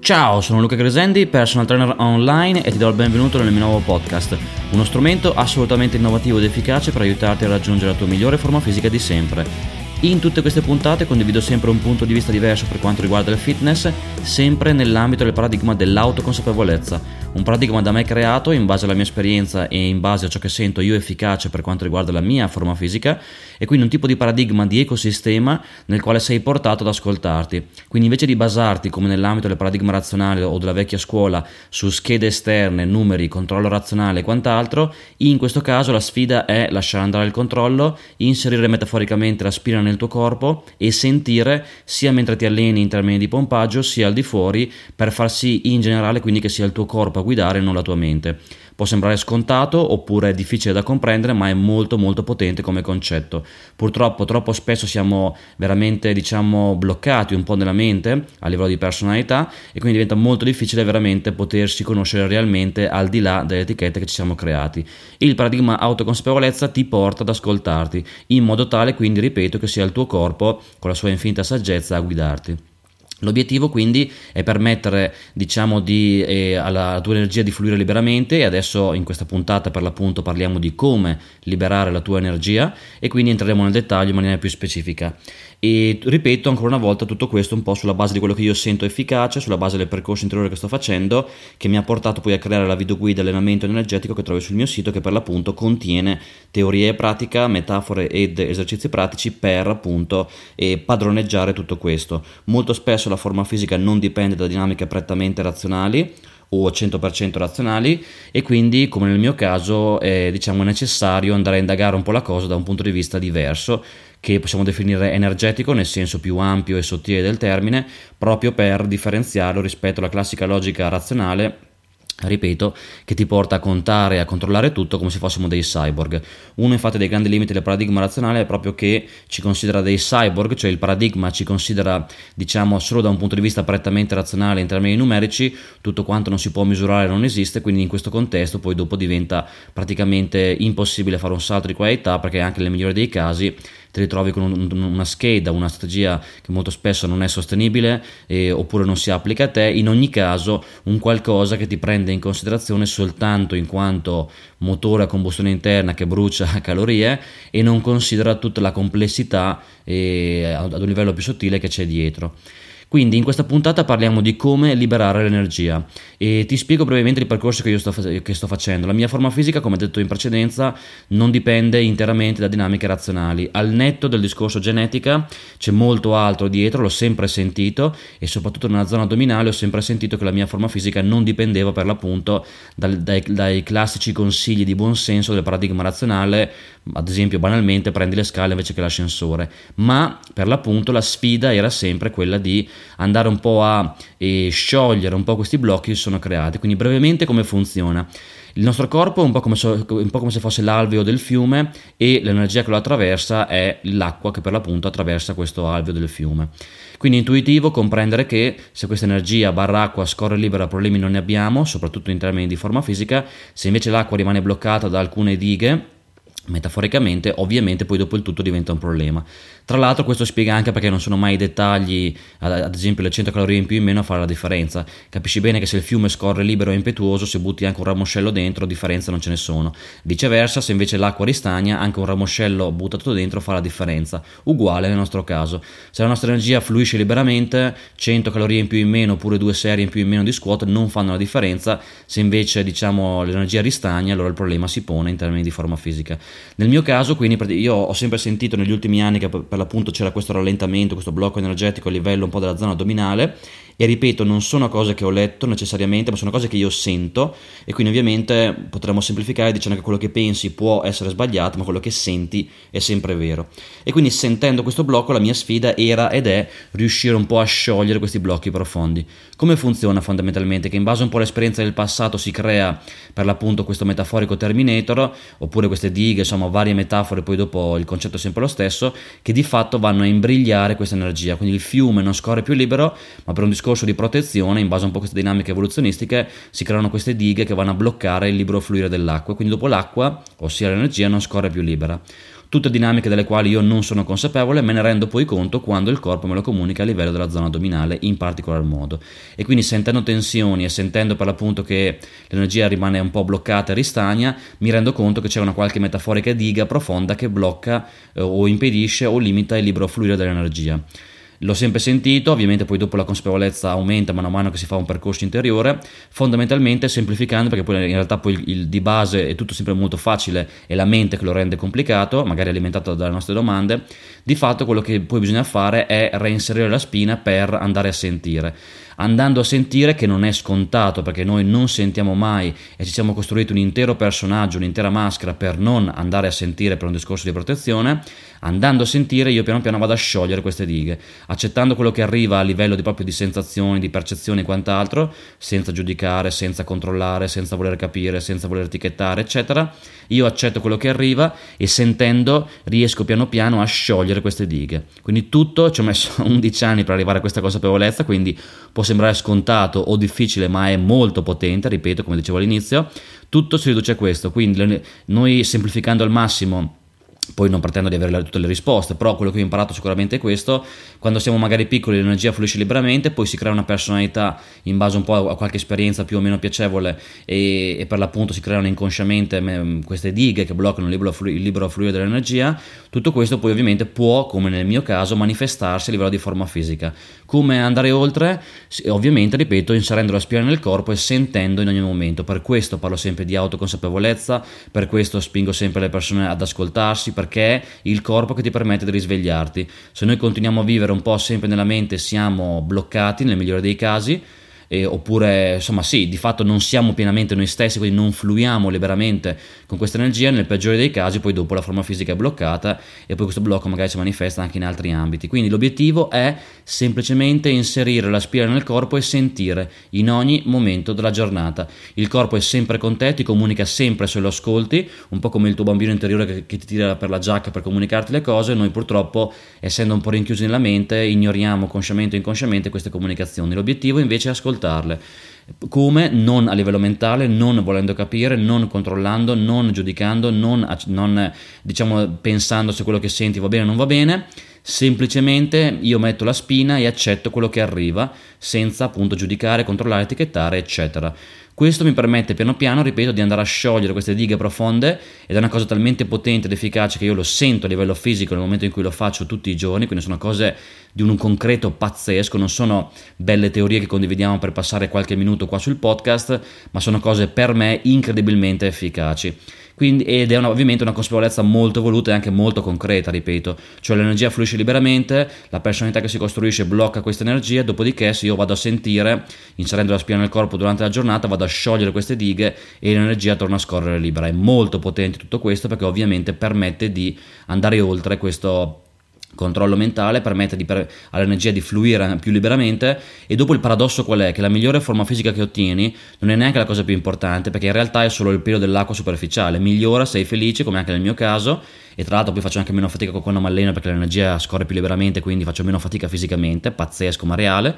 Ciao, sono Luca Gresendi, personal trainer online e ti do il benvenuto nel mio nuovo podcast, uno strumento assolutamente innovativo ed efficace per aiutarti a raggiungere la tua migliore forma fisica di sempre. In tutte queste puntate condivido sempre un punto di vista diverso per quanto riguarda il fitness, sempre nell'ambito del paradigma dell'autoconsapevolezza, un paradigma da me creato in base alla mia esperienza e in base a ciò che sento io efficace per quanto riguarda la mia forma fisica e quindi un tipo di paradigma di ecosistema nel quale sei portato ad ascoltarti. Quindi invece di basarti come nell'ambito del paradigma razionale o della vecchia scuola su schede esterne, numeri, controllo razionale e quant'altro, in questo caso la sfida è lasciare andare il controllo, inserire metaforicamente la spina nel tuo corpo e sentire sia mentre ti alleni in termini di pompaggio sia al di fuori per far sì in generale quindi che sia il tuo corpo a guidare non la tua mente. Può sembrare scontato oppure difficile da comprendere, ma è molto molto potente come concetto. Purtroppo troppo spesso siamo veramente diciamo bloccati un po' nella mente a livello di personalità e quindi diventa molto difficile veramente potersi conoscere realmente al di là delle etichette che ci siamo creati. Il paradigma autoconsapevolezza ti porta ad ascoltarti in modo tale quindi ripeto che sia il tuo corpo con la sua infinita saggezza a guidarti. L'obiettivo quindi è permettere diciamo, di, eh, alla tua energia di fluire liberamente e adesso in questa puntata per l'appunto parliamo di come liberare la tua energia e quindi entreremo nel dettaglio in maniera più specifica. E ripeto ancora una volta tutto questo un po' sulla base di quello che io sento efficace, sulla base del percorso interiore che sto facendo, che mi ha portato poi a creare la videoguida allenamento energetico che trovi sul mio sito, che per l'appunto contiene teorie e pratica, metafore ed esercizi pratici per appunto eh, padroneggiare tutto questo. Molto spesso la forma fisica non dipende da dinamiche prettamente razionali o 100% razionali e quindi come nel mio caso è diciamo necessario andare a indagare un po' la cosa da un punto di vista diverso che possiamo definire energetico nel senso più ampio e sottile del termine proprio per differenziarlo rispetto alla classica logica razionale ripeto, che ti porta a contare e a controllare tutto come se fossimo dei cyborg. Uno infatti dei grandi limiti del paradigma razionale è proprio che ci considera dei cyborg, cioè il paradigma ci considera diciamo solo da un punto di vista prettamente razionale in termini numerici, tutto quanto non si può misurare non esiste, quindi in questo contesto poi dopo diventa praticamente impossibile fare un salto di qualità perché anche nel migliore dei casi ti ritrovi con un, una scheda, una strategia che molto spesso non è sostenibile eh, oppure non si applica a te, in ogni caso un qualcosa che ti prende in considerazione soltanto in quanto motore a combustione interna che brucia calorie e non considera tutta la complessità eh, ad un livello più sottile che c'è dietro. Quindi in questa puntata parliamo di come liberare l'energia e ti spiego brevemente il percorso che io sto, che sto facendo. La mia forma fisica, come detto in precedenza, non dipende interamente da dinamiche razionali. Al netto del discorso genetica c'è molto altro dietro, l'ho sempre sentito e soprattutto nella zona addominale ho sempre sentito che la mia forma fisica non dipendeva per l'appunto dai, dai, dai classici consigli di buon senso del paradigma razionale, ad esempio banalmente prendi le scale invece che l'ascensore, ma per l'appunto la sfida era sempre quella di andare un po' a eh, sciogliere un po' questi blocchi che sono creati. Quindi brevemente come funziona? Il nostro corpo è un po, come un po' come se fosse l'alveo del fiume e l'energia che lo attraversa è l'acqua che per l'appunto attraversa questo alveo del fiume. Quindi è intuitivo comprendere che se questa energia barra acqua scorre libera problemi non ne abbiamo, soprattutto in termini di forma fisica, se invece l'acqua rimane bloccata da alcune dighe, metaforicamente, ovviamente poi dopo il tutto diventa un problema. Tra l'altro questo spiega anche perché non sono mai i dettagli, ad esempio le 100 calorie in più in meno a fare la differenza. Capisci bene che se il fiume scorre libero e impetuoso, se butti anche un ramoscello dentro, differenza non ce ne sono. Viceversa, se invece l'acqua ristagna, anche un ramoscello buttato dentro fa la differenza. Uguale nel nostro caso. Se la nostra energia fluisce liberamente, 100 calorie in più in meno oppure due serie in più in meno di squat non fanno la differenza. Se invece diciamo l'energia ristagna, allora il problema si pone in termini di forma fisica. Nel mio caso, quindi, io ho sempre sentito negli ultimi anni che per l'appunto c'era questo rallentamento, questo blocco energetico a livello un po' della zona addominale e ripeto, non sono cose che ho letto necessariamente, ma sono cose che io sento e quindi ovviamente potremmo semplificare dicendo che quello che pensi può essere sbagliato, ma quello che senti è sempre vero. E quindi sentendo questo blocco la mia sfida era ed è riuscire un po' a sciogliere questi blocchi profondi. Come funziona fondamentalmente? Che in base un po' all'esperienza del passato si crea per l'appunto questo metaforico Terminator, oppure queste dighe, insomma varie metafore, poi dopo il concetto è sempre lo stesso, che di fatto vanno a imbrigliare questa energia. Quindi il fiume non scorre più libero, ma per un discorso discorso di protezione, in base a un po' a queste dinamiche evoluzionistiche, si creano queste dighe che vanno a bloccare il libero fluire dell'acqua, quindi dopo l'acqua, ossia l'energia, non scorre più libera. tutte dinamiche delle quali io non sono consapevole, me ne rendo poi conto quando il corpo me lo comunica a livello della zona addominale in particolar modo. E quindi sentendo tensioni e sentendo per l'appunto che l'energia rimane un po' bloccata e ristagna, mi rendo conto che c'è una qualche metaforica diga profonda che blocca eh, o impedisce o limita il libero fluire dell'energia. L'ho sempre sentito, ovviamente poi dopo la consapevolezza aumenta mano a mano che si fa un percorso interiore, fondamentalmente semplificando perché poi in realtà poi il, il, di base è tutto sempre molto facile, è la mente che lo rende complicato, magari alimentato dalle nostre domande, di fatto quello che poi bisogna fare è reinserire la spina per andare a sentire andando a sentire che non è scontato perché noi non sentiamo mai e ci siamo costruiti un intero personaggio, un'intera maschera per non andare a sentire per un discorso di protezione, andando a sentire io piano piano vado a sciogliere queste dighe, accettando quello che arriva a livello di, proprio di sensazioni, di percezioni e quant'altro, senza giudicare, senza controllare, senza voler capire, senza voler etichettare, eccetera. Io accetto quello che arriva e sentendo riesco piano piano a sciogliere queste dighe. Quindi tutto ci ho messo 11 anni per arrivare a questa consapevolezza, quindi può sembrare scontato o difficile, ma è molto potente, ripeto, come dicevo all'inizio. Tutto si riduce a questo, quindi noi semplificando al massimo poi non pretendo di avere tutte le risposte, però quello che ho imparato sicuramente è questo, quando siamo magari piccoli l'energia fluisce liberamente, poi si crea una personalità in base un po' a qualche esperienza più o meno piacevole e, e per l'appunto si creano inconsciamente queste dighe che bloccano il libero, flu- il libero fluire dell'energia, tutto questo poi ovviamente può, come nel mio caso, manifestarsi a livello di forma fisica. Come andare oltre? Ovviamente, ripeto, inserendo la spina nel corpo e sentendo in ogni momento, per questo parlo sempre di autoconsapevolezza, per questo spingo sempre le persone ad ascoltarsi, perché è il corpo che ti permette di risvegliarti. Se noi continuiamo a vivere un po' sempre nella mente, siamo bloccati nel migliore dei casi eh, oppure insomma sì, di fatto non siamo pienamente noi stessi, quindi non fluiamo liberamente con questa energia, nel peggiore dei casi poi dopo la forma fisica è bloccata e poi questo blocco magari si manifesta anche in altri ambiti. Quindi l'obiettivo è semplicemente inserire la spira nel corpo e sentire in ogni momento della giornata. Il corpo è sempre con te, ti comunica sempre se lo ascolti, un po' come il tuo bambino interiore che, che ti tira per la giacca per comunicarti le cose, noi purtroppo essendo un po' rinchiusi nella mente ignoriamo consciamente o inconsciamente queste comunicazioni. L'obiettivo invece è ascoltare ascoltarle. Come? Non a livello mentale, non volendo capire, non controllando, non giudicando, non, non diciamo pensando se quello che senti va bene o non va bene, semplicemente io metto la spina e accetto quello che arriva senza appunto giudicare, controllare, etichettare, eccetera. Questo mi permette piano piano, ripeto, di andare a sciogliere queste dighe profonde ed è una cosa talmente potente ed efficace che io lo sento a livello fisico nel momento in cui lo faccio tutti i giorni, quindi sono cose di un concreto pazzesco, non sono belle teorie che condividiamo per passare qualche minuto qua sul podcast, ma sono cose per me incredibilmente efficaci. Quindi, ed è una, ovviamente una consapevolezza molto voluta e anche molto concreta, ripeto, cioè l'energia fluisce liberamente, la personalità che si costruisce blocca questa energia, dopodiché se io vado a sentire, inserendo la spina nel corpo durante la giornata, vado a sciogliere queste dighe e l'energia torna a scorrere libera. È molto potente tutto questo perché ovviamente permette di andare oltre questo controllo mentale permette di, per, all'energia di fluire più liberamente e dopo il paradosso qual è? Che la migliore forma fisica che ottieni non è neanche la cosa più importante perché in realtà è solo il pelo dell'acqua superficiale, migliora, sei felice come anche nel mio caso e tra l'altro poi faccio anche meno fatica quando mi alleno perché l'energia scorre più liberamente quindi faccio meno fatica fisicamente, pazzesco ma reale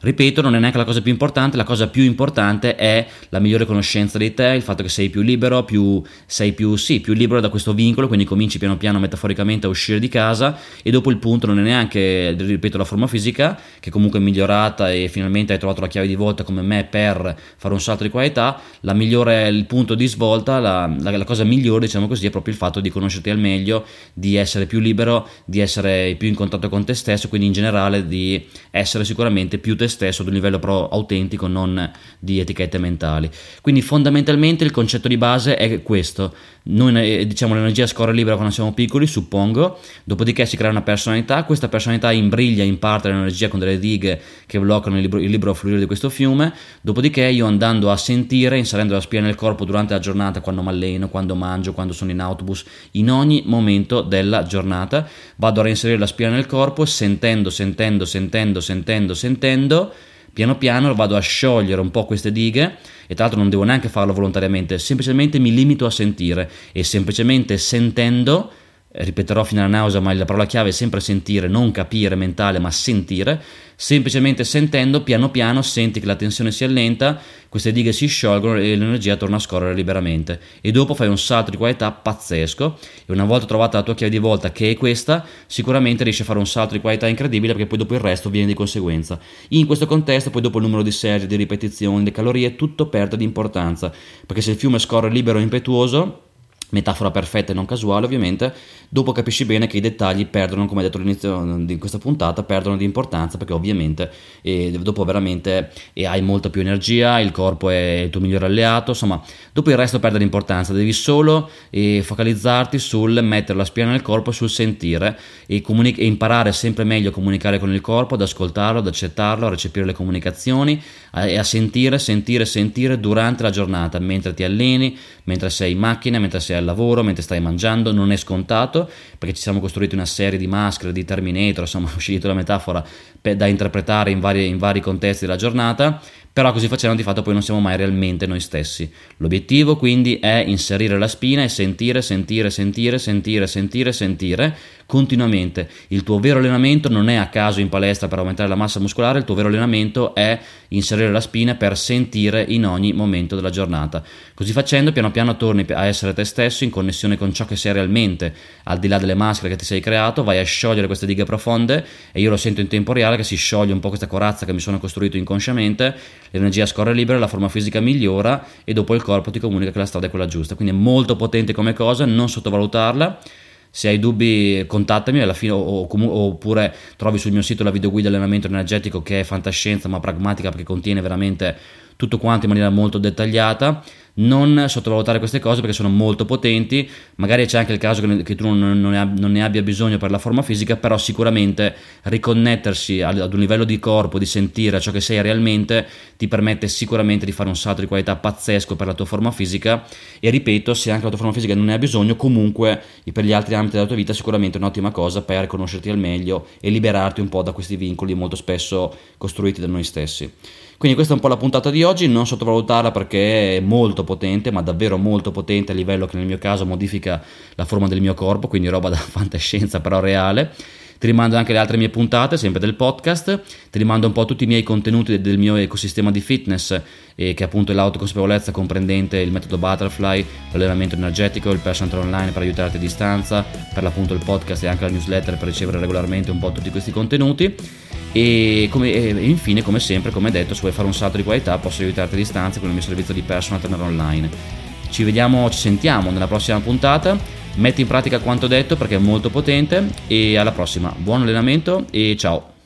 Ripeto, non è neanche la cosa più importante, la cosa più importante è la migliore conoscenza di te, il fatto che sei più libero, più, sei più, sì, più libero da questo vincolo, quindi cominci piano piano metaforicamente a uscire di casa e dopo il punto non è neanche, ripeto, la forma fisica, che comunque è migliorata e finalmente hai trovato la chiave di volta come me per fare un salto di qualità, la migliore, il punto di svolta, la, la, la cosa migliore, diciamo così, è proprio il fatto di conoscerti al meglio, di essere più libero, di essere più in contatto con te stesso, quindi in generale di essere sicuramente più te stesso ad un livello però autentico, non di etichette mentali. Quindi fondamentalmente il concetto di base è questo. Noi diciamo l'energia scorre libera quando siamo piccoli, suppongo, dopodiché si crea una personalità, questa personalità imbriglia in parte l'energia con delle dighe che bloccano il libero, il libero fluire di questo fiume, dopodiché io andando a sentire, inserendo la spia nel corpo durante la giornata, quando mi alleno, quando mangio, quando sono in autobus, in ogni momento della giornata, vado a reinserire la spia nel corpo, sentendo, sentendo, sentendo, sentendo, sentendo, piano piano vado a sciogliere un po' queste dighe e tra l'altro non devo neanche farlo volontariamente, semplicemente mi limito a sentire e semplicemente sentendo ripeterò fino alla nausea, ma la parola chiave è sempre sentire, non capire mentale, ma sentire. Semplicemente sentendo, piano piano senti che la tensione si allenta, queste dighe si sciolgono e l'energia torna a scorrere liberamente. E dopo fai un salto di qualità pazzesco. E una volta trovata la tua chiave di volta, che è questa, sicuramente riesci a fare un salto di qualità incredibile perché poi dopo il resto viene di conseguenza. In questo contesto, poi dopo il numero di serie, di ripetizioni, di calorie, tutto perde di importanza. Perché se il fiume scorre libero e impetuoso, metafora perfetta e non casuale ovviamente, dopo capisci bene che i dettagli perdono, come detto all'inizio di questa puntata, perdono di importanza perché ovviamente eh, dopo veramente eh, hai molta più energia, il corpo è il tuo migliore alleato, insomma dopo il resto perde di importanza, devi solo eh, focalizzarti sul mettere la spina nel corpo, sul sentire e, comunic- e imparare sempre meglio a comunicare con il corpo, ad ascoltarlo, ad accettarlo, a recepire le comunicazioni e a sentire, sentire, sentire durante la giornata, mentre ti alleni, mentre sei in macchina, mentre sei al lavoro, mentre stai mangiando, non è scontato perché ci siamo costruiti una serie di maschere, di Terminator, insomma ho scelto la metafora per, da interpretare in vari, in vari contesti della giornata, però così facendo di fatto poi non siamo mai realmente noi stessi. L'obiettivo quindi è inserire la spina e sentire, sentire, sentire, sentire, sentire, sentire continuamente. Il tuo vero allenamento non è a caso in palestra per aumentare la massa muscolare, il tuo vero allenamento è inserire la spina per sentire in ogni momento della giornata. Così facendo piano piano torni a essere te stesso in connessione con ciò che sei realmente, al di là delle maschere che ti sei creato, vai a sciogliere queste dighe profonde e io lo sento in tempo reale che si scioglie un po' questa corazza che mi sono costruito inconsciamente l'energia scorre libera, la forma fisica migliora e dopo il corpo ti comunica che la strada è quella giusta. Quindi è molto potente come cosa, non sottovalutarla. Se hai dubbi contattami alla fine, o, oppure trovi sul mio sito la videoguida allenamento energetico che è fantascienza ma pragmatica perché contiene veramente tutto quanto in maniera molto dettagliata non sottovalutare queste cose perché sono molto potenti, magari c'è anche il caso che, tu non, ne abbia bisogno per la forma fisica, però sicuramente riconnettersi ad un livello di corpo, di sentire a ciò che sei realmente, ti permette sicuramente di fare un salto di qualità pazzesco per la tua forma fisica e ripeto, se anche la tua forma fisica non ne ha bisogno, comunque per gli altri ambiti della tua vita sicuramente è un'ottima cosa per conoscerti al meglio e liberarti un po' da questi vincoli molto spesso costruiti da noi stessi. Quindi questa è un po' la puntata di oggi, non sottovalutarla perché è molto potente, ma davvero molto potente a livello che nel mio caso modifica la forma del mio corpo, quindi roba da fantascienza però reale. Ti rimando anche le altre mie puntate, sempre del podcast, ti rimando un po' tutti i miei contenuti del mio ecosistema di fitness, eh, che appunto è l'autoconsapevolezza comprendente il metodo Butterfly, l'allenamento energetico, il personal online per aiutarti a distanza, per l'appunto il podcast e anche la newsletter per ricevere regolarmente un po' tutti questi contenuti. E, come, e, infine, come sempre, come detto, se vuoi fare un salto di qualità, posso aiutarti a distanza con il mio servizio di personal trainer online. Ci vediamo, ci sentiamo nella prossima puntata. Metti in pratica quanto detto perché è molto potente. E alla prossima, buon allenamento e ciao!